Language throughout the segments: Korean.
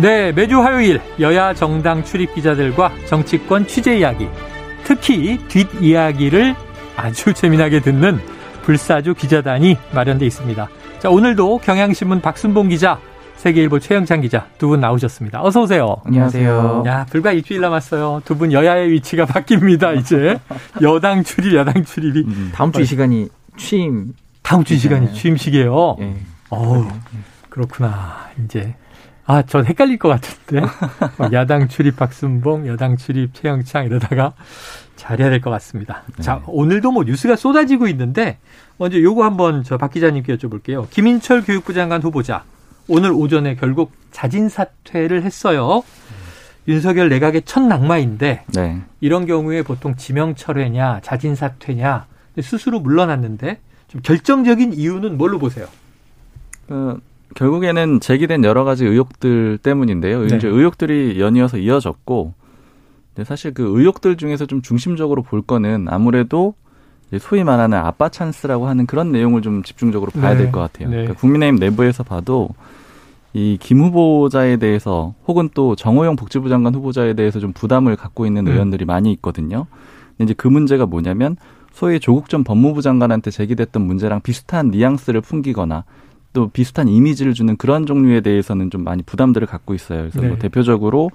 네, 매주 화요일 여야 정당 출입 기자들과 정치권 취재 이야기, 특히 뒷이야기를 아주 재미나게 듣는 불사조 기자단이 마련돼 있습니다. 자, 오늘도 경향신문 박순봉 기자, 세계일보 최영찬 기자 두 분 나오셨습니다. 어서 오세요. 안녕하세요. 야, 불과 일주일 남았어요. 두 분 여야의 위치가 바뀝니다. 이제 여당 출입, 야당 출입이 음, 다음 주 이 시간이 취임 다음 주 이 시간이 취임식이에요. 예. 어, 그렇구나. 이제 아, 전 헷갈릴 것 같은데. 야당 출입 박순봉, 여당 출입 최영창 이러다가 잘해야 될 것 같습니다. 네. 자, 오늘도 뭐 뉴스가 쏟아지고 있는데 먼저 요거 한번 저 박 기자님께 여쭤볼게요. 김인철 교육부 장관 후보자 오늘 오전에 결국 자진 사퇴를 했어요. 윤석열 내각의 첫 낙마인데 네. 이런 경우에 보통 지명 철회냐, 자진 사퇴냐 스스로 물러났는데 좀 결정적인 이유는 뭘로 보세요? 그 결국에는 제기된 여러 가지 의혹들 때문인데요. 네. 이제 의혹들이 연이어서 이어졌고 사실 그 의혹들 중에서 좀 중심적으로 볼 거는 아무래도 소위 말하는 아빠 찬스라고 하는 그런 내용을 좀 집중적으로 봐야 네. 될것 같아요. 네. 그러니까 국민의힘 내부에서 봐도 이 김 후보자에 대해서 혹은 또 정호영 복지부 장관 후보자에 대해서 좀 부담을 갖고 있는 음. 의원들이 많이 있거든요. 근데 이제 그 문제가 뭐냐면 소위 조국 전 법무부 장관한테 제기됐던 문제랑 비슷한 뉘앙스를 풍기거나 또 비슷한 이미지를 주는 그런 종류에 대해서는 좀 많이 부담들을 갖고 있어요. 그래서 뭐 네. 대표적으로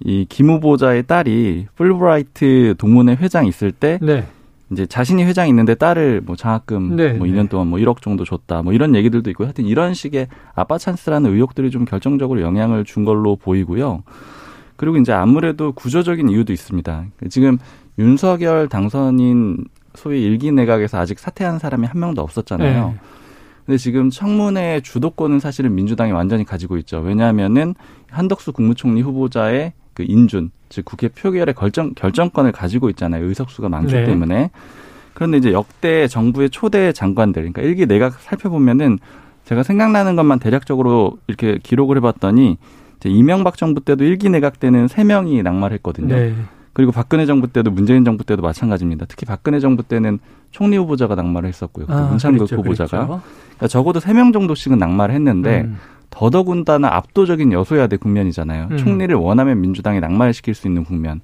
이 김 후보자의 딸이 풀브라이트 동문회 회장 있을 때 네. 이제 자신이 회장 있는데 딸을 뭐 장학금 네, 뭐 네. 2년 동안 뭐 1억 정도 줬다 뭐 이런 얘기들도 있고 하여튼 이런 식의 아빠 찬스라는 의혹들이 좀 결정적으로 영향을 준 걸로 보이고요. 그리고 이제 아무래도 구조적인 이유도 있습니다. 지금 윤석열 당선인 소위 일기 내각에서 아직 사퇴한 사람이 한 명도 없었잖아요. 네. 근데 지금 청문회 주도권은 사실은 민주당이 완전히 가지고 있죠. 왜냐하면은 한덕수 국무총리 후보자의 그 인준, 즉 국회 표결의 결정 결정권을 가지고 있잖아요. 의석수가 많기 네. 때문에. 그런데 이제 역대 정부의 초대 장관들, 그러니까 일기 내각 살펴보면은 제가 생각나는 것만 대략적으로 이렇게 기록을 해봤더니 이제 이명박 정부 때도 일기 내각 때는 세 명이 낙마했거든요. 네. 그리고 박근혜 정부 때도 문재인 정부 때도 마찬가지입니다. 특히 박근혜 정부 때는 총리 후보자가 낙마를 했었고요. 아, 문창극 그랬죠, 후보자가 그랬죠. 그러니까 적어도 세 명 정도씩은 낙마를 했는데 음. 더더군다나 압도적인 여소야대 국면이잖아요. 음. 총리를 원하면 민주당이 낙마시킬 수 있는 국면.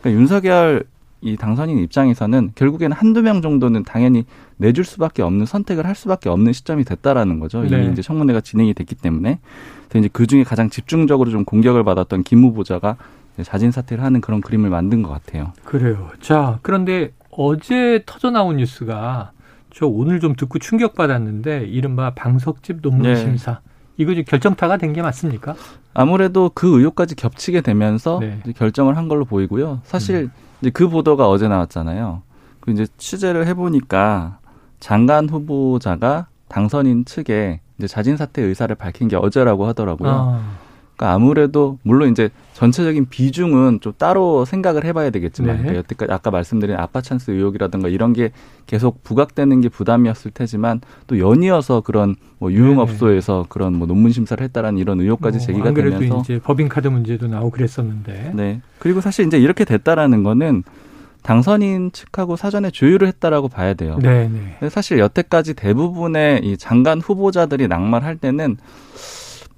그러니까 윤석열 이 당선인 입장에서는 결국에는 한두 명 정도는 당연히 내줄 수밖에 없는 선택을 할 수밖에 없는 시점이 됐다라는 거죠. 이미 네. 이제 청문회가 진행이 됐기 때문에. 그래서 이제 그 중에 가장 집중적으로 좀 공격을 받았던 김 후보자가 자진 사퇴를 하는 그런 그림을 만든 것 같아요. 그래요. 자, 그런데 어제 터져 나온 뉴스가 저 오늘 좀 듣고 충격받았는데 이른바 방석집 논문 네. 심사. 이거 지금 결정타가 된 게 맞습니까? 아무래도 그 의혹까지 겹치게 되면서 네. 이제 결정을 한 걸로 보이고요. 사실 음. 이제 그 보도가 어제 나왔잖아요. 그 이제 취재를 해보니까 장관 후보자가 당선인 측에 이제 자진 사퇴 의사를 밝힌 게 어제라고 하더라고요. 아, 그러니까 아무래도 물론 이제 전체적인 비중은 좀 따로 생각을 해봐야 되겠지만 네. 그러니까 여태까지 아까 말씀드린 아빠 찬스 의혹이라든가 이런 게 계속 부각되는 게 부담이었을 테지만 또 연이어서 그런 뭐 유흥업소에서 그런 뭐 논문 심사를 했다라는 이런 의혹까지 뭐 제기가 안 그래도 되면서 이제 법인카드 문제도 나오고 그랬었는데. 네. 그리고 사실 이제 이렇게 됐다라는 거는 당선인 측하고 사전에 조율을 했다라고 봐야 돼요. 네, 네. 사실 여태까지 대부분의 이 장관 후보자들이 낙마를 할 때는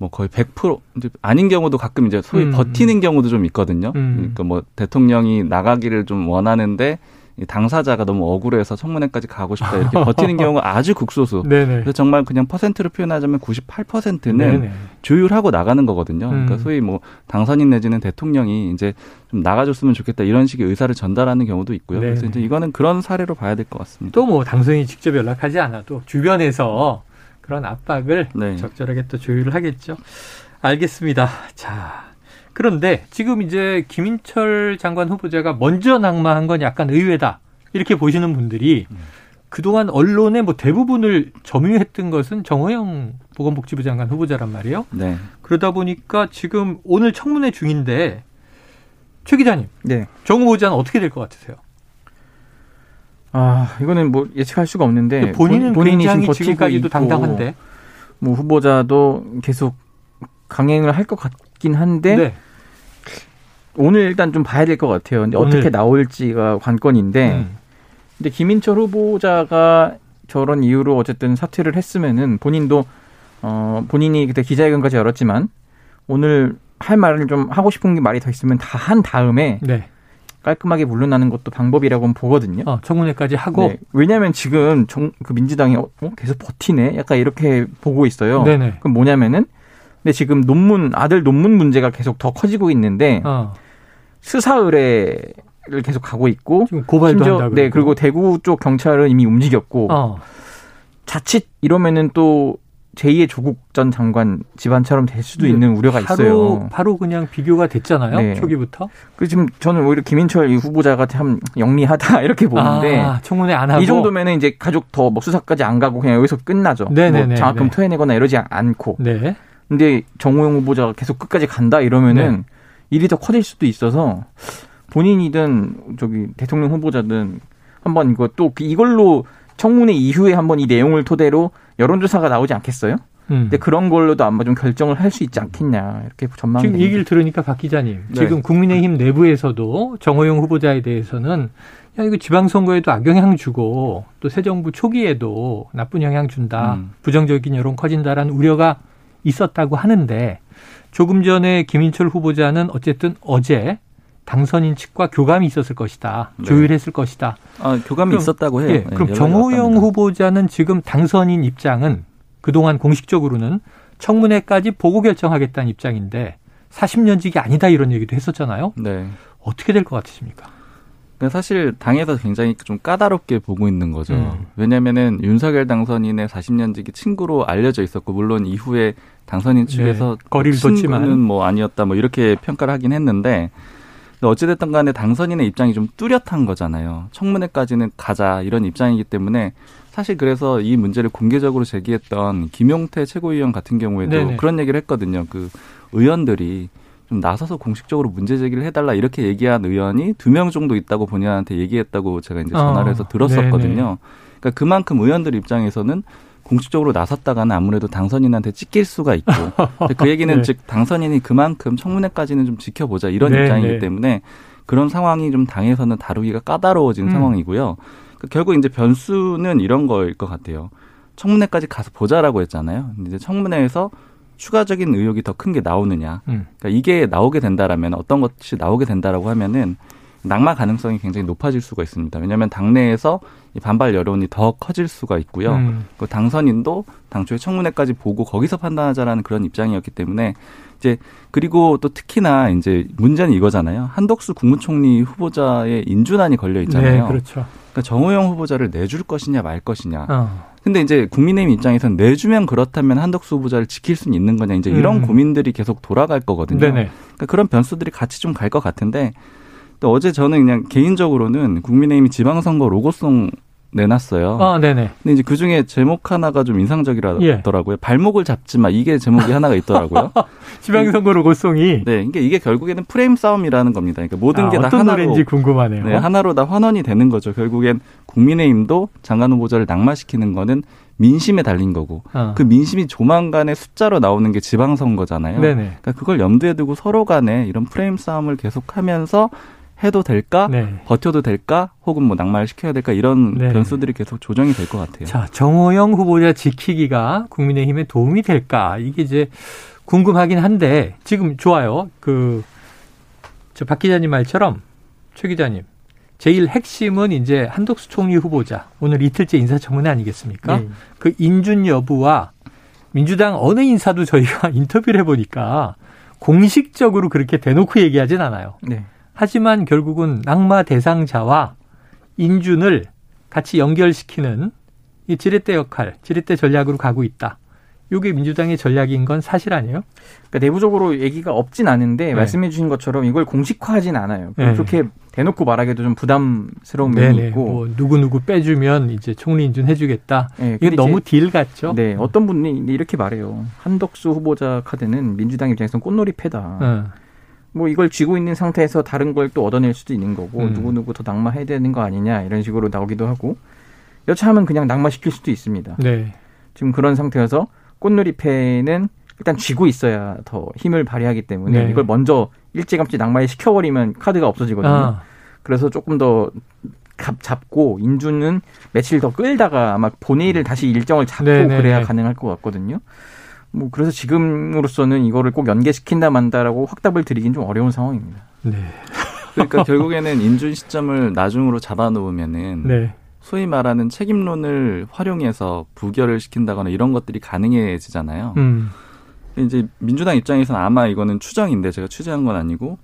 뭐 거의 100% 이제 아닌 경우도 가끔 이제 소위 음. 버티는 경우도 좀 있거든요. 음. 그러니까 뭐 대통령이 나가기를 좀 원하는데 이 당사자가 너무 억울해서 청문회까지 가고 싶다 이렇게 버티는 경우가 아주 극소수. 네, 네. 그래서 정말 그냥 퍼센트로 표현하자면 98%는 네, 네. 조율하고 나가는 거거든요. 그러니까 음. 소위 뭐 당선인 내지는 대통령이 이제 좀 나가줬으면 좋겠다 이런 식의 의사를 전달하는 경우도 있고요. 네, 그래서 네. 이제 이거는 그런 사례로 봐야 될 것 같습니다. 또 뭐 당선인이 직접 연락하지 않아도 주변에서 그런 압박을 네. 적절하게 또 조율을 하겠죠. 알겠습니다. 자, 그런데 지금 이제 김인철 장관 후보자가 먼저 낙마한 건 약간 의외다. 이렇게 보시는 분들이 그동안 언론의 뭐 대부분을 점유했던 것은 정호영 보건복지부 장관 후보자란 말이에요. 네. 그러다 보니까 지금 오늘 청문회 중인데 최 기자님. 네. 정우 후보자는 어떻게 될 것 같으세요? 아, 이거는 뭐 예측할 수가 없는데 본인은 본, 인이 굉장히 지금까지도 당당한데 뭐 후보자도 계속 강행을 할 것 같긴 한데 네. 오늘 일단 좀 봐야 될 것 같아요. 근데 어떻게 나올지가 관건인데 음. 근데 김인철 후보자가 저런 이유로 어쨌든 사퇴를 했으면은 본인도 어 본인이 그때 기자회견까지 열었지만 오늘 할 말을 좀 하고 싶은 게 말이 더 있으면 다 한 다음에 네. 깔끔하게 물러나는 것도 방법이라고 보거든요. 어, 청문회까지 하고. 네. 왜냐하면 지금 정, 그 민주당이 어, 어, 계속 버티네. 약간 이렇게 보고 있어요. 네네. 그럼 뭐냐면은 근데 지금 논문 아들 논문 문제가 계속 더 커지고 있는데 어. 수사 의뢰를 계속 가고 있고 지금 고발도 심지어, 한다 네 그리고 대구 쪽 경찰은 이미 움직였고 어. 자칫 이러면은 또 제2의 조국 전 장관 집안처럼 될 수도 있는 우려가 바로, 있어요. 바로 그냥 비교가 됐잖아요. 네. 초기부터. 그 지금 저는 오히려 김인철 후보자가 참 영리하다 이렇게 보는데 아, 청문회 안 하고 이 정도면은 이제 가족 더 뭐 수사까지 안 가고 그냥 여기서 끝나죠. 네네네. 뭐 장학금 네. 토해내거나 이러지 않고. 네. 근데 정호영 후보자가 계속 끝까지 간다 이러면은 네. 일이 더 커질 수도 있어서 본인이든 저기 대통령 후보자든 한번 이거 또 이걸로 청문회 이후에 한번 이 내용을 토대로 여론조사가 나오지 않겠어요? 음. 근데 그런 걸로도 아마 좀 결정을 할 수 있지 않겠냐 이렇게 전망. 지금 얘기를 들으니까 박 기자님 네. 지금 국민의힘 내부에서도 정호영 후보자에 대해서는 야 이거 지방선거에도 악영향 주고 또 새 정부 초기에도 나쁜 영향 준다 음. 부정적인 여론 커진다라는 우려가 있었다고 하는데 조금 전에 김인철 후보자는 어쨌든 어제 당선인 측과 교감이 있었을 것이다. 네. 조율했을 것이다. 아, 교감이 그럼, 있었다고 해요. 예, 그럼 네, 정호영 후보자는 지금 당선인 입장은 그동안 공식적으로는 청문회까지 보고 결정하겠다는 입장인데 40년직이 아니다 이런 얘기도 했었잖아요. 네. 어떻게 될 것 같으십니까? 사실 당에서 굉장히 좀 까다롭게 보고 있는 거죠. 음. 왜냐면은 윤석열 당선인의 40년직이 친구로 알려져 있었고 물론 이후에 당선인 측에서 네. 거리를 뒀지만 뭐 아니었다 뭐 이렇게 평가를 하긴 했는데 어찌됐든 간에 당선인의 입장이 좀 뚜렷한 거잖아요. 청문회까지는 가자 이런 입장이기 때문에 사실 그래서 이 문제를 공개적으로 제기했던 김용태 최고위원 같은 경우에도 네네. 그런 얘기를 했거든요. 그 의원들이 좀 나서서 공식적으로 문제 제기를 해달라 이렇게 얘기한 의원이 두 명 정도 있다고 본인한테 얘기했다고 제가 이제 전화를 해서 어, 들었었거든요. 어, 그러니까 그만큼 의원들 입장에서는 공식적으로 나섰다가는 아무래도 당선인한테 찍힐 수가 있고 그 얘기는 네. 즉 당선인이 그만큼 청문회까지는 좀 지켜보자 이런 네, 입장이기 네. 때문에 그런 상황이 좀 당에서는 다루기가 까다로워진 음. 상황이고요. 그 결국 이제 변수는 이런 거일 것 같아요. 청문회까지 가서 보자라고 했잖아요. 이제 청문회에서 추가적인 의혹이 더 큰 게 나오느냐. 음. 그러니까 이게 나오게 된다라면 어떤 것이 나오게 된다라고 하면은 낙마 가능성이 굉장히 높아질 수가 있습니다. 왜냐하면 당내에서 반발 여론이 더 커질 수가 있고요. 음. 그 당선인도 당초에 청문회까지 보고 거기서 판단하자라는 그런 입장이었기 때문에 이제 그리고 또 특히나 이제 문제는 이거잖아요. 한덕수 국무총리 후보자의 인준안이 걸려 있잖아요. 네, 그렇죠. 그러니까 정호영 후보자를 내줄 것이냐 말 것이냐. 어. 근데 이제 국민의힘 입장에서는 내주면 그렇다면 한덕수 후보자를 지킬 수는 있는 거냐. 이제 이런 음. 고민들이 계속 돌아갈 거거든요. 네네. 그러니까 그런 변수들이 같이 좀 갈 것 같은데 또 어제 저는 그냥 개인적으로는 국민의힘이 지방선거 로고송 내놨어요. 아, 네네. 근데 이제 그 중에 제목 하나가 좀 인상적이라더라고요. 예. 발목을 잡지 마. 이게 제목이 하나가 있더라고요. 지방선거 로고송이. 네, 이게 이게 결국에는 프레임 싸움이라는 겁니다. 그러니까 모든 아, 게다 하나로. 노래인지 궁금하네요. 네, 하나로 다 환원이 되는 거죠. 결국엔 국민의힘도 장관 후보자를 낙마시키는 거는 민심에 달린 거고 어. 그 민심이 조만간에 숫자로 나오는 게 지방선거잖아요. 네네. 그러니까 그걸 염두에 두고 서로 간에 이런 프레임 싸움을 계속하면서 해도 될까? 네. 버텨도 될까? 혹은 뭐 낙마를 시켜야 될까? 이런 네. 변수들이 계속 조정이 될 것 같아요. 자, 정호영 후보자 지키기가 국민의힘에 도움이 될까? 이게 이제 궁금하긴 한데 지금 좋아요. 그 저 박 기자님 말처럼 최 기자님 제일 핵심은 이제 한덕수 총리 후보자 오늘 이틀째 인사청문회 아니겠습니까? 네. 그 인준 여부와 민주당 어느 인사도 저희가 인터뷰를 해보니까 공식적으로 그렇게 대놓고 얘기하진 않아요. 네. 하지만 결국은 낙마 대상자와 인준을 같이 연결시키는 이 지렛대 역할, 지렛대 전략으로 가고 있다. 이게 민주당의 전략인 건 사실 아니에요? 그러니까 내부적으로 얘기가 없진 않은데 네. 말씀해 주신 것처럼 이걸 공식화하진 않아요. 네. 그렇게 대놓고 말하기도 좀 부담스러운 면이 네네. 있고 뭐 누구 누구 빼주면 이제 총리 인준 해주겠다. 네, 이게 너무 딜 같죠? 네, 어떤 분이 이렇게 말해요. 한덕수 후보자 카드는 민주당 입장에서는 꽃놀이 패다. 네. 뭐 이걸 쥐고 있는 상태에서 다른 걸 또 얻어낼 수도 있는 거고 음. 누구 누구 더 낙마해야 되는 거 아니냐 이런 식으로 나오기도 하고 여차하면 그냥 낙마시킬 수도 있습니다. 네. 지금 그런 상태여서 꽃놀이패는 일단 쥐고 있어야 더 힘을 발휘하기 때문에 네. 이걸 먼저 일찌감치 낙마에 시켜버리면 카드가 없어지거든요. 아. 그래서 조금 더 잡고 인주는 며칠 더 끌다가 아마 본회의를 다시 일정을 잡고 네네네. 네, 그래야 네. 가능할 것 같거든요. 뭐 그래서 지금으로서는 이거를 꼭 연계시킨다 만다라고 확답을 드리긴 좀 어려운 상황입니다. 네. 그러니까 결국에는 인준 시점을 나중으로 잡아놓으면은 네. 소위 말하는 책임론을 활용해서 부결을 시킨다거나 이런 것들이 가능해지잖아요. 음. 이제 민주당 입장에서는 아마 이거는 추정인데 제가 취재한 건 아니고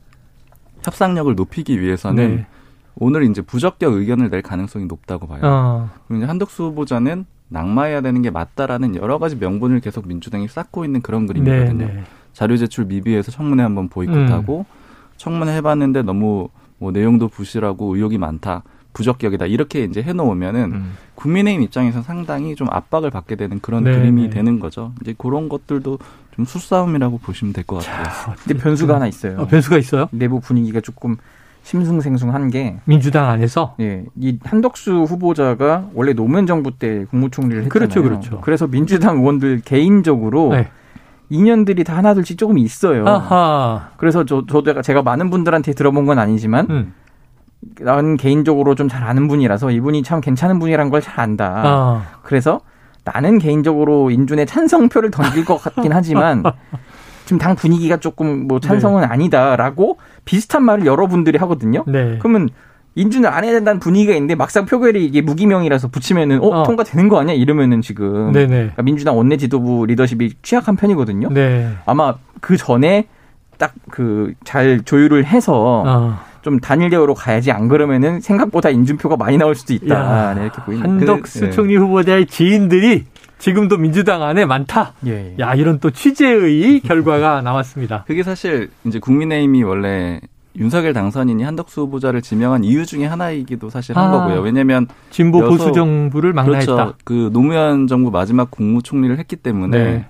협상력을 높이기 위해서는 네. 오늘 이제 부적격 의견을 낼 가능성이 높다고 봐요. 어. 그럼 이제 한덕수 후보자는 낙마해야 되는 게 맞다라는 여러 가지 명분을 계속 민주당이 쌓고 있는 그런 그림이거든요. 네, 네. 자료 제출 미비해서 청문회 한번 보이콧하고 음. 청문회 해봤는데 너무 뭐 내용도 부실하고 의혹이 많다. 부적격이다 이렇게 이제 해놓으면은 음. 국민의힘 입장에서 상당히 좀 압박을 받게 되는 그런 네, 그림이 네. 되는 거죠. 이제 그런 것들도 좀 수싸움이라고 보시면 될 것 같아요. 근데 변수가 하나 있어요. 어, 변수가 있어요? 내부 분위기가 조금 심승생숭한 게 민주당 안에서 예, 이 한덕수 후보자가 원래 노무현 정부 때 국무총리를 했잖아요. 그렇죠, 그렇죠. 그래서 민주당 의원들 개인적으로 네. 인연들이 다 하나둘씩 조금 있어요. 아하. 그래서 저, 저도 제가 많은 분들한테 들어본 건 아니지만 음. 난 개인적으로 좀 잘 아는 분이라서 이분이 참 괜찮은 분이란 걸 잘 안다. 아. 그래서 나는 개인적으로 인준의 찬성표를 던질 것 같긴 하지만 지금 당 분위기가 조금 뭐 찬성은 네. 아니다라고 비슷한 말을 여러분들이 하거든요. 네. 그러면 인준을 안 해야 된다는 분위기가 있는데 막상 표결이 이게 무기명이라서 붙이면은 어, 어. 통과되는 거 아니야 이러면은 지금 그러니까 민주당 원내 지도부 리더십이 취약한 편이거든요. 네. 아마 그 전에 딱 그 잘 조율을 해서 어. 좀 단일 대우로 가야지 안 그러면은 생각보다 인준표가 많이 나올 수도 있다. 네, 이렇게 보이는. 한덕수 네. 총리 후보자의 지인들이 지금도 민주당 안에 많다. 예, 예. 야 이런 또 취재의 결과가 나왔습니다. 그게 사실 이제 국민의힘이 원래 윤석열 당선인이 한덕수 후보자를 지명한 이유 중에 하나이기도 사실 한 아, 거고요. 왜냐하면 진보 여소, 보수 정부를 망라했다. 그렇죠. 그 노무현 정부 마지막 국무총리를 했기 때문에 네.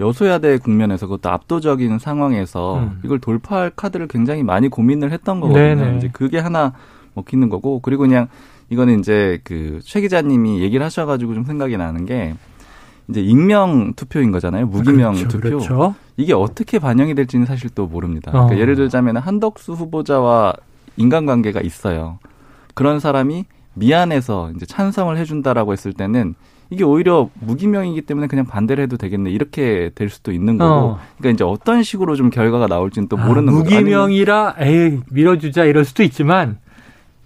여소야대 국면에서 그것도 압도적인 상황에서 음. 이걸 돌파할 카드를 굉장히 많이 고민을 했던 거거든요. 네네. 이제 그게 하나 먹히는 거고 그리고 그냥 이거는 이제 그 최 기자님이 얘기를 하셔가지고 좀 생각이 나는 게 이제 익명 투표인 거잖아요. 무기명 그렇죠, 투표. 그렇죠. 이게 어떻게 반영이 될지는 사실 또 모릅니다. 그러니까 어. 예를 들자면 한덕수 후보자와 인간관계가 있어요. 그런 사람이 미안해서 이제 찬성을 해준다라고 했을 때는 이게 오히려 무기명이기 때문에 그냥 반대를 해도 되겠네 이렇게 될 수도 있는 거고 어. 그러니까 이제 어떤 식으로 좀 결과가 나올지는 또 아, 모르는 아, 무기명이라 에이 밀어주자 이럴 수도 있지만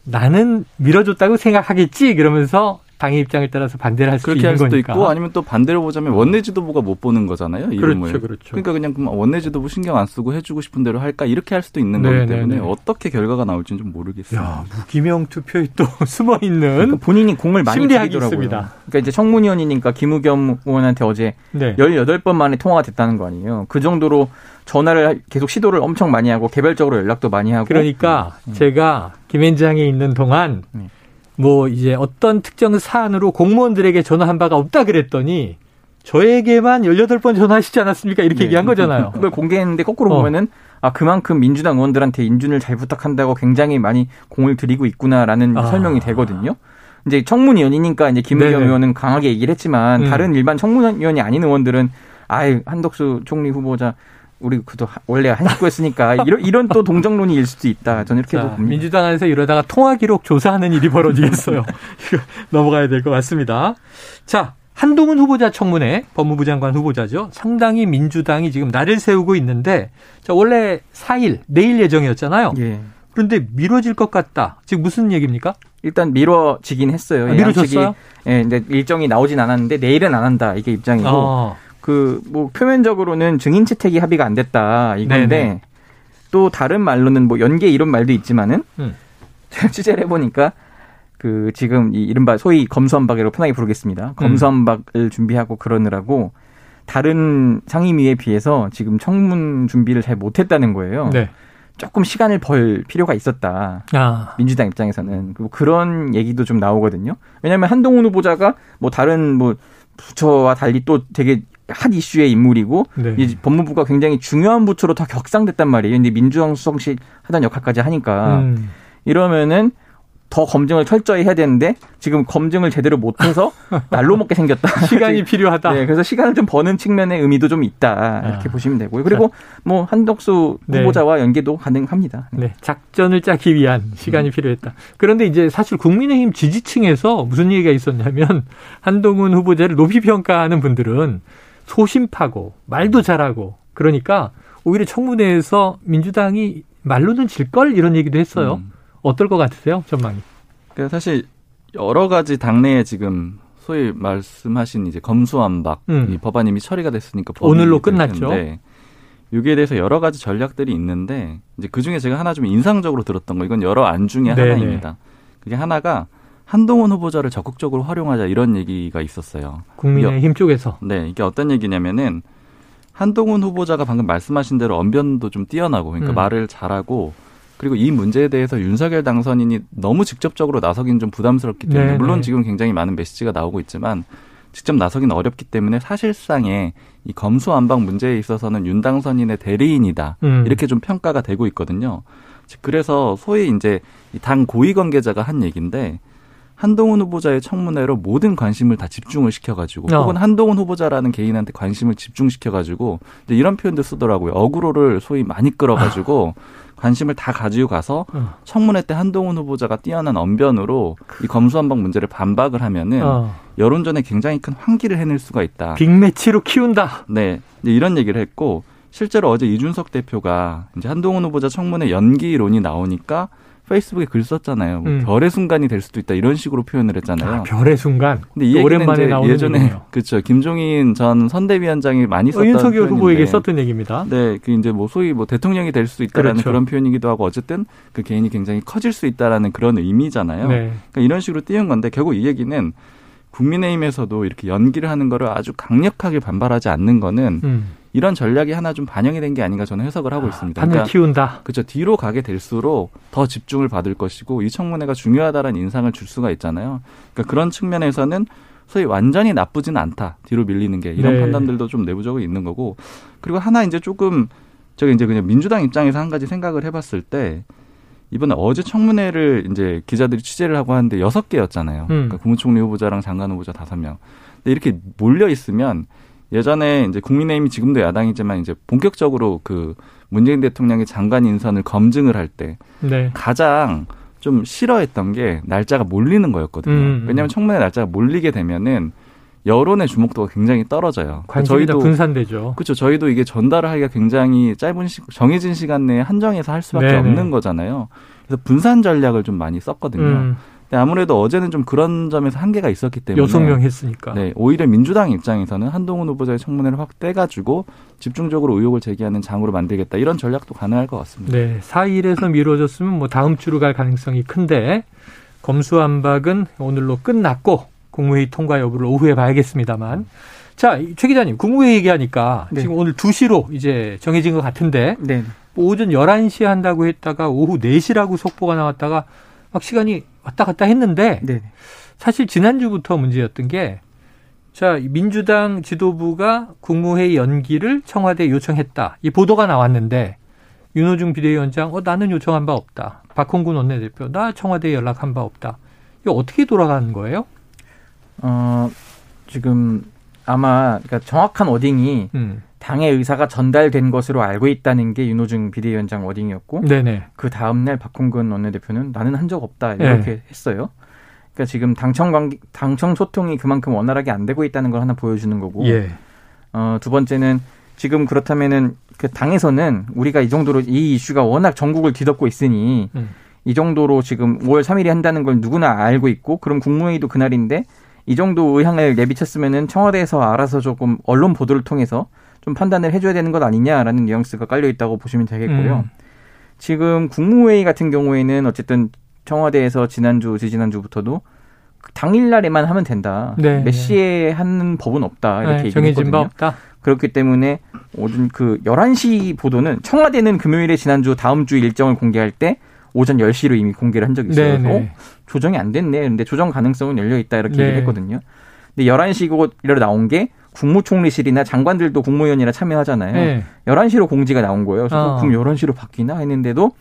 나는 밀어줬다고 생각하겠지 그러면서 당의 입장에 따라서 반대를 할 수도 그렇게 할 수도 거니까. 있고 아니면 또 반대로 보자면 원내 지도부가 못 보는 거잖아요. 이름을. 그렇죠, 그렇죠. 그러니까 그냥 원내 지도부 신경 안 쓰고 해주고 싶은 대로 할까 이렇게 할 수도 있는 거기 때문에 네네. 어떻게 결과가 나올지는 좀 모르겠어요. 야, 무기명 투표에 또 숨어 있는 그러니까 본인이 공을 많이 들이더라고요. 그러니까 이제 청문위원이니까 김우겸 의원한테 어제 네. 18번 만에 통화가 됐다는 거 아니에요. 그 정도로 전화를 계속 시도를 엄청 많이 하고 개별적으로 연락도 많이 하고. 그러니까 음. 제가 김현장에 있는 동안. 음. 뭐 이제 어떤 특정 사안으로 공무원들에게 전화한 바가 없다 그랬더니 저에게만 18번 전화하시지 않았습니까? 이렇게 네. 얘기한 거잖아요. 그걸 공개했는데 거꾸로 어. 보면은 아, 그만큼 민주당 의원들한테 인준을 잘 부탁한다고 굉장히 많이 공을 들이고 있구나라는 아. 설명이 되거든요. 이제 청문위원이니까 이제 김의겸 의원은 강하게 얘기를 했지만 음. 다른 일반 청문위원이 아닌 의원들은 아이 한덕수 총리 후보자 우리 그도 원래 한 식구 였으니까 이런 이런 또 동정론이 일 수도 있다. 저는 이렇게 봅니다. 민주당 안에서 이러다가 통화 기록 조사하는 일이 벌어지겠어요. 넘어가야 될 것 같습니다. 자, 한동훈 후보자 청문회 법무부 장관 후보자죠. 상당히 민주당이 지금 날을 세우고 있는데 자, 원래 4일 내일 예정이었잖아요. 예. 그런데 미뤄질 것 같다. 지금 무슨 얘기입니까? 일단 미뤄지긴 했어요. 아, 미뤄졌어요? 예, 근데 일정이 나오진 않았는데 내일은 안 한다. 이게 입장이고. 어. 그 뭐 표면적으로는 증인 채택이 합의가 안 됐다 이건데 네네. 또 다른 말로는 뭐 연계 이런 말도 있지만은 음. 제가 취재를 해보니까 그 지금 이 이른바 소위 검수한박이라고 편하게 부르겠습니다. 음. 검수한박을 음. 준비하고 그러느라고 다른 상임위에 비해서 지금 청문 준비를 잘 못했다는 거예요. 네. 조금 시간을 벌 필요가 있었다. 아. 민주당 입장에서는 그런 얘기도 좀 나오거든요. 왜냐하면 한동훈 후보자가 뭐 다른 뭐 부처와 달리 또 되게 핫 이슈의 인물이고 네. 이 법무부가 굉장히 중요한 부처로 더 격상됐단 말이에요. 근데 민주당 수석실 하던 역할까지 하니까 음. 이러면은 더 검증을 철저히 해야 되는데 지금 검증을 제대로 못해서 날로 먹게 생겼다. 시간이 필요하다. 네, 그래서 시간을 좀 버는 측면의 의미도 좀 있다 이렇게 아. 보시면 되고요. 그리고 뭐 한덕수 네. 후보자와 연계도 가능합니다. 네. 네. 작전을 짜기 위한 시간이 음. 필요했다. 그런데 이제 사실 국민의힘 지지층에서 무슨 얘기가 있었냐면 한동훈 후보자를 높이 평가하는 분들은 소심파고 말도 잘하고 그러니까 오히려 청문회에서 민주당이 말로는 질 걸 이런 얘기도 했어요. 음. 어떨 것 같으세요, 전망이? 그 사실 여러 가지 당내에 지금 소위 말씀하신 이제 검수완박 음. 이 법안 이미 처리가 됐으니까 오늘로 끝났죠. 여기에 대해서 여러 가지 전략들이 있는데 이제 그 중에 제가 하나 좀 인상적으로 들었던 거 이건 여러 안 중에 네네. 하나입니다. 그게 하나가 한동훈 후보자를 적극적으로 활용하자 이런 얘기가 있었어요. 국민의힘 쪽에서. 네, 이게 어떤 얘기냐면은 한동훈 후보자가 방금 말씀하신 대로 언변도 좀 뛰어나고 그러니까 음. 말을 잘하고 그리고 이 문제에 대해서 윤석열 당선인이 너무 직접적으로 나서긴 좀 부담스럽기 때문에 네네. 물론 네. 지금 굉장히 많은 메시지가 나오고 있지만 직접 나서긴 어렵기 때문에 사실상의 이 검수안박 문제에 있어서는 윤 당선인의 대리인이다 음. 이렇게 좀 평가가 되고 있거든요. 그래서 소위 이제 당 고위 관계자가 한 얘기인데 한동훈 후보자의 청문회로 모든 관심을 다 집중을 시켜가지고 어. 혹은 한동훈 후보자라는 개인한테 관심을 집중시켜가지고 이런 표현도 쓰더라고요. 어그로를 소위 많이 끌어가지고 아. 관심을 다 가지고 가서 어. 청문회 때 한동훈 후보자가 뛰어난 언변으로 이 검수한박 문제를 반박을 하면은 어. 여론전에 굉장히 큰 환기를 해낼 수가 있다. 빅매치로 키운다. 네, 이런 얘기를 했고 실제로 어제 이준석 대표가 이제 한동훈 후보자 청문회 연기론이 나오니까 페이스북에 글 썼잖아요. 뭐 음. 별의 순간이 될 수도 있다 이런 식으로 표현을 했잖아요. 아, 별의 순간. 근데 이 오랜만에 나오는 예전에 그렇죠. 김종인 전 선대위원장이 많이 썼던 윤석열 후보에게 썼던 얘기입니다. 네, 그 이제 뭐 소위 뭐 대통령이 될 수 있다라는 그렇죠. 그런 표현이기도 하고 어쨌든 그 개인이 굉장히 커질 수 있다라는 그런 의미잖아요. 네. 그러니까 이런 식으로 띄운 건데 결국 이 얘기는 국민의힘에서도 이렇게 연기를 하는 거를 아주 강력하게 반발하지 않는 거는 음. 이런 전략이 하나 좀 반영이 된 게 아닌가 저는 해석을 하고 아, 있습니다. 판을 그러니까, 키운다. 그렇죠. 뒤로 가게 될수록 더 집중을 받을 것이고 이 청문회가 중요하다는 인상을 줄 수가 있잖아요. 그러니까 그런 측면에서는 소위 완전히 나쁘진 않다. 뒤로 밀리는 게 이런 네. 판단들도 좀 내부적으로 있는 거고 그리고 하나 이제 조금 저기 이제 그냥 민주당 입장에서 한 가지 생각을 해봤을 때 이번에 어제 청문회를 이제 기자들이 취재를 하고 하는데 여섯 개였잖아요. 음. 그러니까 국무총리 후보자랑 장관 후보자 다섯 명. 근데 이렇게 몰려 있으면 예전에 이제 국민의힘이 지금도 야당이지만 이제 본격적으로 그 문재인 대통령의 장관 인선을 검증을 할때 네. 가장 좀 싫어했던 게 날짜가 몰리는 거였거든요. 음, 음. 왜냐하면 청문회 날짜가 몰리게 되면은 여론의 주목도가 굉장히 떨어져요. 저희도 분산되죠. 그렇죠. 저희도 이게 전달을 하기가 굉장히 짧은 시, 정해진 시간 내에 한정해서 할 수밖에 네네. 없는 거잖아요. 그래서 분산 전략을 좀 많이 썼거든요. 음. 아무래도 어제는 좀 그런 점에서 한계가 있었기 때문에 여섯 명 했으니까. 네, 오히려 민주당 입장에서는 한동훈 후보자의 청문회를 확 떼가지고 집중적으로 의혹을 제기하는 장으로 만들겠다 이런 전략도 가능할 것 같습니다. 네, 4일에서 미뤄졌으면 뭐 다음 주로 갈 가능성이 큰데 검수안박은 오늘로 끝났고 국무회의 통과 여부를 오후에 봐야겠습니다만. 자, 최 기자님, 국무회의 얘기하니까 네. 지금 오늘 2시로 이제 정해진 것 같은데 네. 오전 11시에 한다고 했다가 오후 4시라고 속보가 나왔다가 막 시간이 왔다 갔다 했는데 네. 사실 지난주부터 문제였던 게 자, 민주당 지도부가 국무회의 연기를 청와대에 요청했다. 이 보도가 나왔는데 윤호중 비대위원장 어 나는 요청한 바 없다. 박홍근 원내대표 나 청와대에 연락한 바 없다. 이거 어떻게 돌아가는 거예요? 어, 지금 아마 그러니까 정확한 워딩이 음. 당의 의사가 전달된 것으로 알고 있다는 게 윤호중 비대위원장 워딩이었고 네네. 그 다음 날 박홍근 원내대표는 나는 한 적 없다 이렇게 네. 했어요. 그러니까 지금 당청 관계, 당청 소통이 그만큼 원활하게 안 되고 있다는 걸 하나 보여주는 거고. 예. 어, 두 번째는 지금 그렇다면은 그 당에서는 우리가 이 정도로 이 이슈가 워낙 전국을 뒤덮고 있으니 음. 이 정도로 지금 5월 3일에 한다는 걸 누구나 알고 있고 그럼 국무회의도 그날인데 이 정도 의향을 내비쳤으면은 청와대에서 알아서 조금 언론 보도를 통해서 좀 판단을 해줘야 되는 것 아니냐라는 뉘앙스가 깔려 있다고 보시면 되겠고요. 음. 지금 국무회의 같은 경우에는 어쨌든 청와대에서 지난주, 지지난주부터도 당일날에만 하면 된다. 네, 몇 네. 시에 하는 법은 없다. 이렇게 네, 얘기했거든요. 없다. 그렇기 때문에 오전 그 11시 보도는 청와대는 금요일에 지난주 다음 주 일정을 공개할 때 오전 10시로 이미 공개를 한 적이 있어요. 네, 네. 어? 조정이 안 됐네. 근데 조정 가능성은 열려 있다 이렇게 네. 얘기했거든요. 근데 근데 11시로 나온 게 국무총리실이나 장관들도 국무위원이라 참여하잖아요. 네. 11시로 공지가 나온 거예요. 그래서 어. 그럼 11시로 바뀌나 했는데도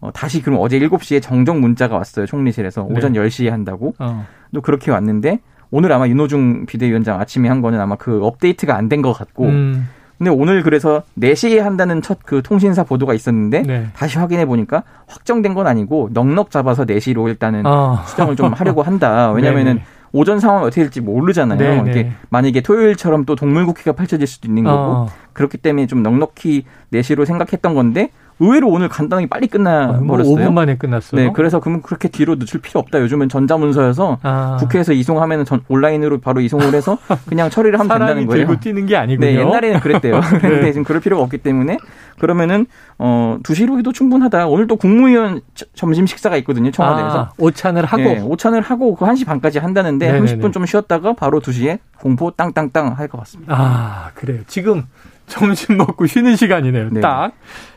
어, 다시 그럼 어제 7시에 정정 문자가 왔어요. 총리실에서 오전 네. 10시에 한다고. 어. 또 그렇게 왔는데 오늘 아마 윤호중 비대위원장 아침에 한 거는 아마 그 업데이트가 안 된 것 같고 음. 근데 오늘 그래서 4시에 한다는 첫 그 통신사 보도가 있었는데 네. 다시 확인해 보니까 확정된 건 아니고 넉넉 잡아서 4시로 일단은 어. 수정을 좀 하려고 한다. 왜냐면은 네, 네. 오전 상황이 어떻게 될지 모르잖아요. 네, 네. 이게 만약에 토요일처럼 또 동물국회가 펼쳐질 수도 있는 거고 어. 그렇기 때문에 좀 넉넉히 4시로 생각했던 건데 의외로 오늘 간단하게 빨리 끝나 아, 뭐 버렸어요. 5분 만에 끝났어요. 네, 그래서 그러면 그렇게 뒤로 늦출 필요 없다. 요즘은 전자문서여서 아. 국회에서 이송하면 전 온라인으로 바로 이송을 해서 그냥 처리를 하면 된다는 거예요. 들고 뛰는 게 아니고요. 네, 옛날에는 그랬대요. 네. 그런데 지금 그럴 필요가 없기 때문에 그러면은 어 2시로 해도 충분하다. 오늘 또 국무위원 점심 식사가 있거든요. 청와대에서. 아, 오찬을 하고 네, 오찬을 하고 그 1시 반까지 한다는데 네네네. 30분 좀 쉬었다가 바로 2시에 공포 땅땅땅 할 것 같습니다. 아, 그래요. 지금 점심 먹고 쉬는 시간이네요. 네. 딱.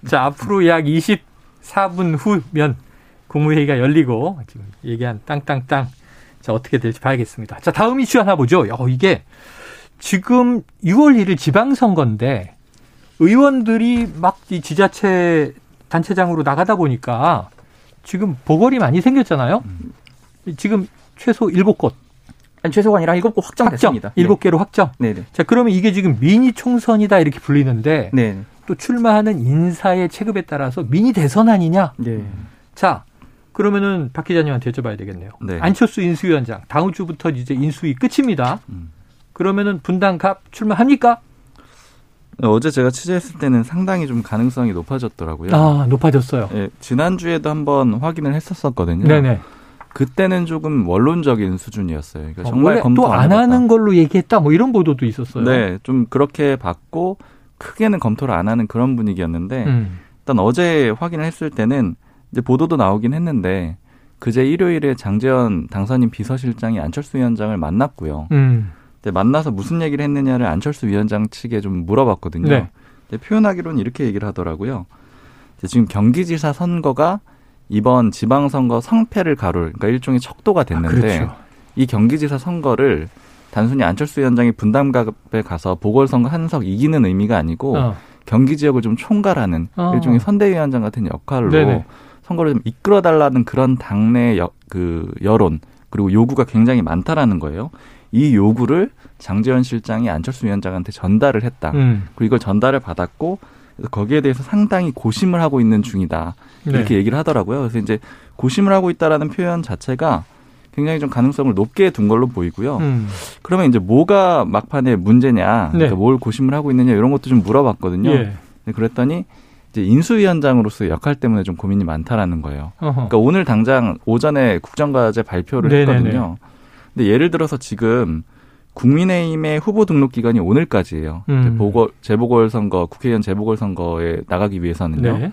자, 앞으로 약 24분 후면 국무회의가 열리고 지금 얘기한 땅땅땅. 자, 어떻게 될지 봐야겠습니다. 자, 다음 이슈 하나 보죠. 어, 이게 지금 6월 1일 지방선거인데 의원들이 막 이 지자체 단체장으로 나가다 보니까 지금 보궐이 많이 생겼잖아요. 지금 최소 7곳 아니, 최소가 아니라 일곱 곳 확정됐습니다. 확정. 일곱 개로 확정. 네네. 자, 그러면 이게 지금 미니 총선이다 이렇게 불리는데 네. 또 출마하는 인사의 체급에 따라서 미니 대선 아니냐? 네. 자, 그러면은 박 기자님한테 여쭤봐야 되겠네요. 네. 안철수 인수위원장 다음 주부터 이제 인수위 끝입니다. 음. 그러면은 분당갑 출마합니까? 어제 제가 취재했을 때는 상당히 좀 가능성이 높아졌더라고요. 아, 높아졌어요. 네, 지난주에도 한번 확인을 했었었거든요. 네네. 그때는 조금 원론적인 수준이었어요. 그러니까 어, 정말 검토 또안 하는 걸로 얘기했다 뭐 이런 보도도 있었어요. 네, 좀 그렇게 받고 크게는 검토를 안 하는 그런 분위기였는데 음. 일단 어제 확인을 했을 때는 이제 보도도 나오긴 했는데 그제 일요일에 장재현 당선인 비서실장이 안철수 위원장을 만났고요. 음. 만나서 무슨 얘기를 했느냐를 안철수 위원장 측에 좀 물어봤거든요. 네. 표현하기로는 이렇게 얘기를 하더라고요. 지금 경기지사 선거가 이번 지방선거 성패를 가룰 그러니까 일종의 척도가 됐는데 아, 그렇죠. 이 경기지사 선거를 단순히 안철수 위원장이 분담갑에 가서 보궐선거 한석 이기는 의미가 아니고 어. 경기 지역을 좀 총괄하는 어. 일종의 선대위원장 같은 역할로 네네. 선거를 좀 이끌어 달라는 그런 당내 여, 그 여론 그리고 요구가 굉장히 많다라는 거예요. 이 요구를 장재현 실장이 안철수 위원장한테 전달을 했다. 음. 그리고 이걸 전달을 받았고 거기에 대해서 상당히 고심을 하고 있는 중이다. 이렇게 네. 얘기를 하더라고요. 그래서 이제 고심을 하고 있다라는 표현 자체가 굉장히 좀 가능성을 높게 둔 걸로 보이고요. 음. 그러면 이제 뭐가 막판에 문제냐, 네. 그러니까 뭘 고심을 하고 있느냐 이런 것도 좀 물어봤거든요. 예. 그랬더니 이제 인수위원장으로서의 역할 때문에 좀 고민이 많다라는 거예요. 어허. 그러니까 오늘 당장 오전에 국정과제 발표를 네네네. 했거든요. 근데 예를 들어서 지금 국민의힘의 후보 등록 기간이 오늘까지예요. 음. 보궐 재보궐 선거 국회의원 재보궐 선거에 나가기 위해서는요. 네.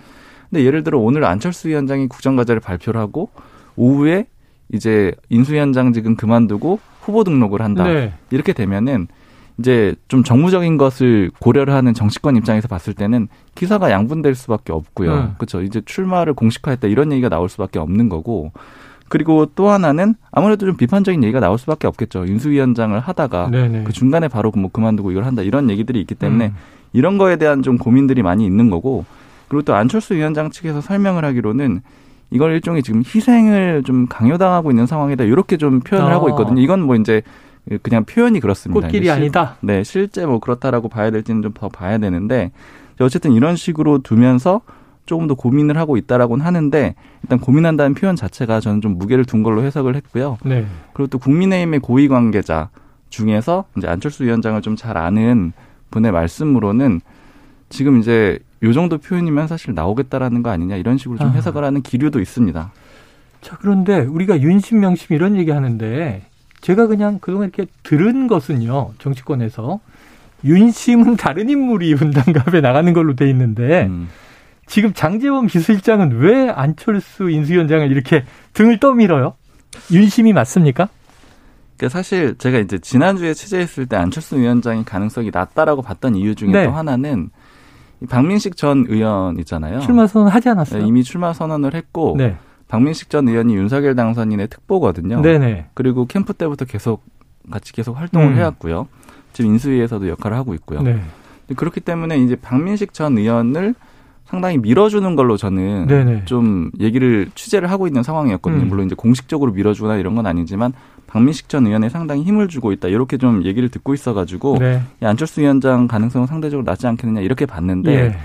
근데 예를 들어 오늘 안철수 위원장이 국정과제를 발표를 하고 오후에 이제 인수위원장직은 그만두고 후보 등록을 한다. 네. 이렇게 되면은 이제 좀 정무적인 것을 고려를 하는 정치권 입장에서 봤을 때는 기사가 양분될 수밖에 없고요. 음. 그렇죠. 이제 출마를 공식화했다 이런 얘기가 나올 수밖에 없는 거고. 그리고 또 하나는 아무래도 좀 비판적인 얘기가 나올 수밖에 없겠죠. 인수위원장을 하다가 네네. 그 중간에 바로 뭐 그만두고 이걸 한다 이런 얘기들이 있기 때문에 음. 이런 거에 대한 좀 고민들이 많이 있는 거고 그리고 또 안철수 위원장 측에서 설명을 하기로는 이걸 일종의 지금 희생을 좀 강요당하고 있는 상황이다 이렇게 좀 표현을 어. 하고 있거든요. 이건 뭐 이제 그냥 표현이 그렇습니다. 꽃길이 실, 아니다. 네, 실제 뭐 그렇다라고 봐야 될지는 좀 더 봐야 되는데 어쨌든 이런 식으로 두면서 조금 더 고민을 하고 있다라고는 하는데 일단 고민한다는 표현 자체가 저는 좀 무게를 둔 걸로 해석을 했고요. 네. 그리고 또 국민의힘의 고위 관계자 중에서 이제 안철수 위원장을 좀 잘 아는 분의 말씀으로는 지금 이제 요 정도 표현이면 사실 나오겠다라는 거 아니냐 이런 식으로 좀 아. 해석을 하는 기류도 있습니다. 자, 그런데 우리가 윤심 명심 이런 얘기 하는데 제가 그냥 그동안 이렇게 들은 것은요. 정치권에서 윤심은 다른 인물이 분당갑에 나가는 걸로 돼 있는데 음. 지금 장재범 비서실장은 왜 안철수 인수위원장을 이렇게 등을 떠밀어요? 윤심이 맞습니까? 그 사실 제가 이제 지난주에 취재했을 때 안철수 위원장이 가능성이 낮다라고 봤던 이유 중에 네. 또 하나는 박민식 전 의원 있잖아요. 출마 선언 하지 않았어요? 네, 이미 출마 선언을 했고 네. 박민식 전 의원이 윤석열 당선인의 특보거든요. 네네. 그리고 캠프 때부터 계속 같이 계속 활동을 음. 해왔고요. 지금 인수위에서도 역할을 하고 있고요. 네. 그렇기 때문에 이제 박민식 전 의원을 상당히 밀어주는 걸로 저는 네네. 좀 얘기를 취재를 하고 있는 상황이었거든요. 음. 물론 이제 공식적으로 밀어주거나 이런 건 아니지만 박민식 전 의원에 상당히 힘을 주고 있다 이렇게 좀 얘기를 듣고 있어가지고 네. 안철수 위원장 가능성은 상대적으로 낮지 않겠느냐 이렇게 봤는데 예.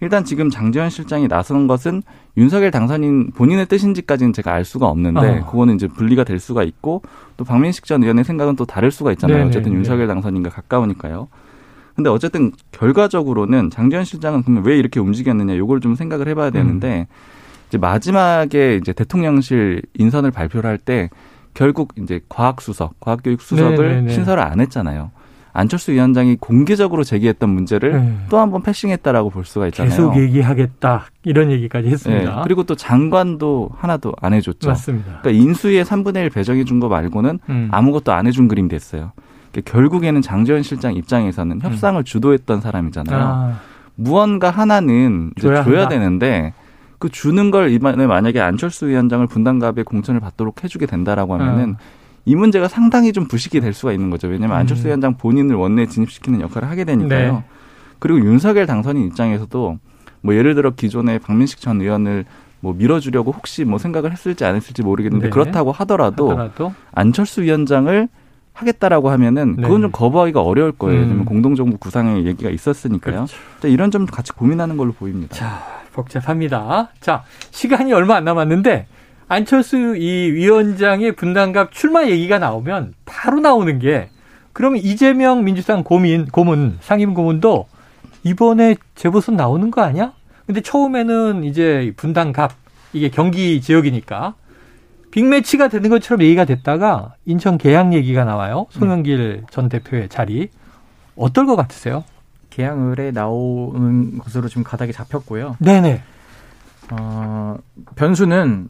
일단 지금 장재현 실장이 나선 것은 윤석열 당선인 본인의 뜻인지까지는 제가 알 수가 없는데 어. 그거는 이제 분리가 될 수가 있고 또 박민식 전 의원의 생각은 또 다를 수가 있잖아요. 네네. 어쨌든 윤석열 당선인과 가까우니까요. 근데 어쨌든 결과적으로는 장재현 실장은 그러면 왜 이렇게 움직였느냐 요걸 좀 생각을 해봐야 되는데 음. 이제 마지막에 이제 대통령실 인선을 발표를 할 때 결국 이제 과학수석, 과학교육수석을 네네네. 신설을 안 했잖아요. 안철수 위원장이 공개적으로 제기했던 문제를 네. 또한 번 패싱했다라고 볼 수가 있잖아요. 계속 얘기하겠다 이런 얘기까지 했습니다. 네. 그리고 또 장관도 하나도 안 해줬죠. 맞습니다. 그러니까 인수위에 3분의 1 배정해 준 거 말고는 음. 아무것도 안 해준 그림 됐어요. 그러니까 결국에는 장재현 실장 입장에서는 협상을 음. 주도했던 사람이잖아요. 아. 무언가 하나는 줘야, 줘야 되는데 그 주는 걸 이번에 만약에 안철수 위원장을 분당갑에 공천을 받도록 해주게 된다라고 하면은 아. 이 문제가 상당히 좀 부식이 될 수가 있는 거죠. 왜냐하면 음. 안철수 위원장 본인을 원내에 진입시키는 역할을 하게 되니까요. 네. 그리고 윤석열 당선인 입장에서도 뭐 예를 들어 기존의 박민식 전 의원을 뭐 밀어주려고 혹시 뭐 생각을 했을지 안 했을지 모르겠는데 네. 그렇다고 하더라도, 하더라도, 안철수 위원장을 하겠다라고 하면은 그건 네. 좀 거부하기가 어려울 거예요. 음. 공동정부 구상의 얘기가 있었으니까요. 그렇죠. 이런 점 같이 고민하는 걸로 보입니다. 자, 복잡합니다. 자, 시간이 얼마 안 남았는데 안철수 이 위원장의 분당갑 출마 얘기가 나오면 바로 나오는 게 그러면 이재명 민주당 고민 고문 상임 고문도 이번에 재보선 나오는 거 아니야? 근데 처음에는 이제 분당갑 이게 경기 지역이니까 빅매치가 되는 것처럼 얘기가 됐다가 인천 계양 얘기가 나와요. 송영길 전 대표의 자리 어떨 것 같으세요? 계양 을에 나오는 것으로 지금 가닥이 잡혔고요. 네네. 어, 변수는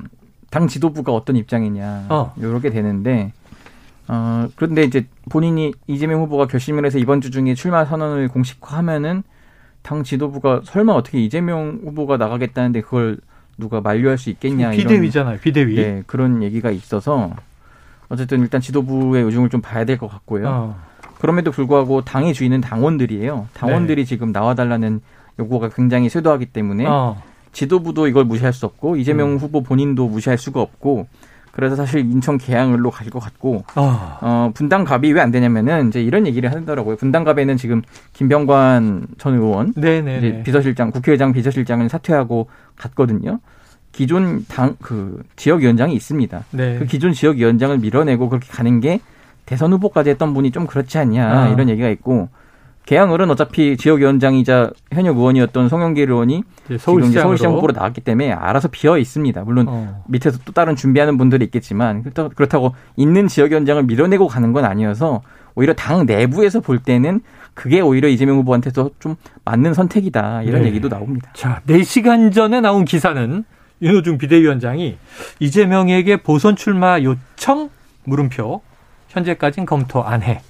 당 지도부가 어떤 입장이냐 어. 이렇게 되는데 어 그런데 이제 본인이 이재명 후보가 결심을 해서 이번 주 중에 출마 선언을 공식화하면은 당 지도부가 설마 어떻게 이재명 후보가 나가겠다는데 그걸 누가 만류할 수 있겠냐 비대위잖아요 비대위 네 그런 얘기가 있어서 어쨌든 일단 지도부의 의중을 좀 봐야 될 것 같고요 어. 그럼에도 불구하고 당의 주인은 당원들이에요 당원들이 네. 지금 나와달라는 요구가 굉장히 쇄도하기 때문에 어. 지도부도 이걸 무시할 수 없고 이재명 음. 후보 본인도 무시할 수가 없고 그래서 사실 인천 계양을로 갈 것 같고 어. 어 분당갑이 왜 안 되냐면은 이제 이런 얘기를 하더라고요. 분당갑에는 지금 김병관 전 의원 이제 비서실장 국회의장 비서실장을 사퇴하고 갔거든요. 기존 당 그 지역위원장이 있습니다. 네. 그 기존 지역위원장을 밀어내고 그렇게 가는 게 대선 후보까지 했던 분이 좀 그렇지 않냐 아. 이런 얘기가 있고 개항을은 어차피 지역위원장이자 현역 의원이었던 송영길 의원이 서울시장 서울시장 후보로 나왔기 때문에 알아서 비어 있습니다. 물론 어. 밑에서 또 다른 준비하는 분들이 있겠지만 그렇다고 있는 지역위원장을 밀어내고 가는 건 아니어서 오히려 당 내부에서 볼 때는 그게 오히려 이재명 후보한테도 좀 맞는 선택이다 이런 네. 얘기도 나옵니다. 자, 4시간 전에 나온 기사는 윤호중 비대위원장이 이재명에게 보선 출마 요청 물음표 현재까지는 검토 안 해.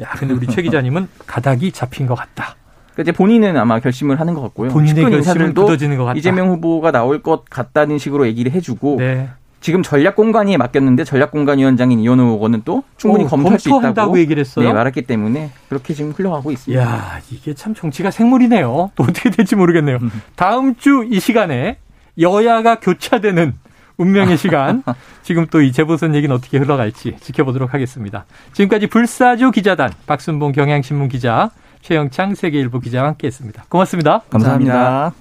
야, 근데 우리 최 기자님은 가닥이 잡힌 것 같다. 그러니까 이제 본인은 아마 결심을 하는 것 같고요. 본인의 결심을 굳어지는 것 같다. 이재명 후보가 나올 것 같다는 식으로 얘기를 해주고 네. 지금 전략 공간이 맡겼는데 전략 공간 위원장인 이현우 의원은 또 충분히 오, 검토할 수 있다고 얘기를 했어요. 네, 말했기 때문에 그렇게 지금 흘러가고 있습니다. 야, 이게 참 정치가 생물이네요. 또 어떻게 될지 모르겠네요. 다음 주 이 시간에 여야가 교차되는 운명의 시간. 지금 또 이 재보선 얘기는 어떻게 흘러갈지 지켜보도록 하겠습니다. 지금까지 불사조 기자단 박순봉 경향신문 기자 최영창 세계일보 기자와 함께했습니다. 고맙습니다 감사합니다. 감사합니다.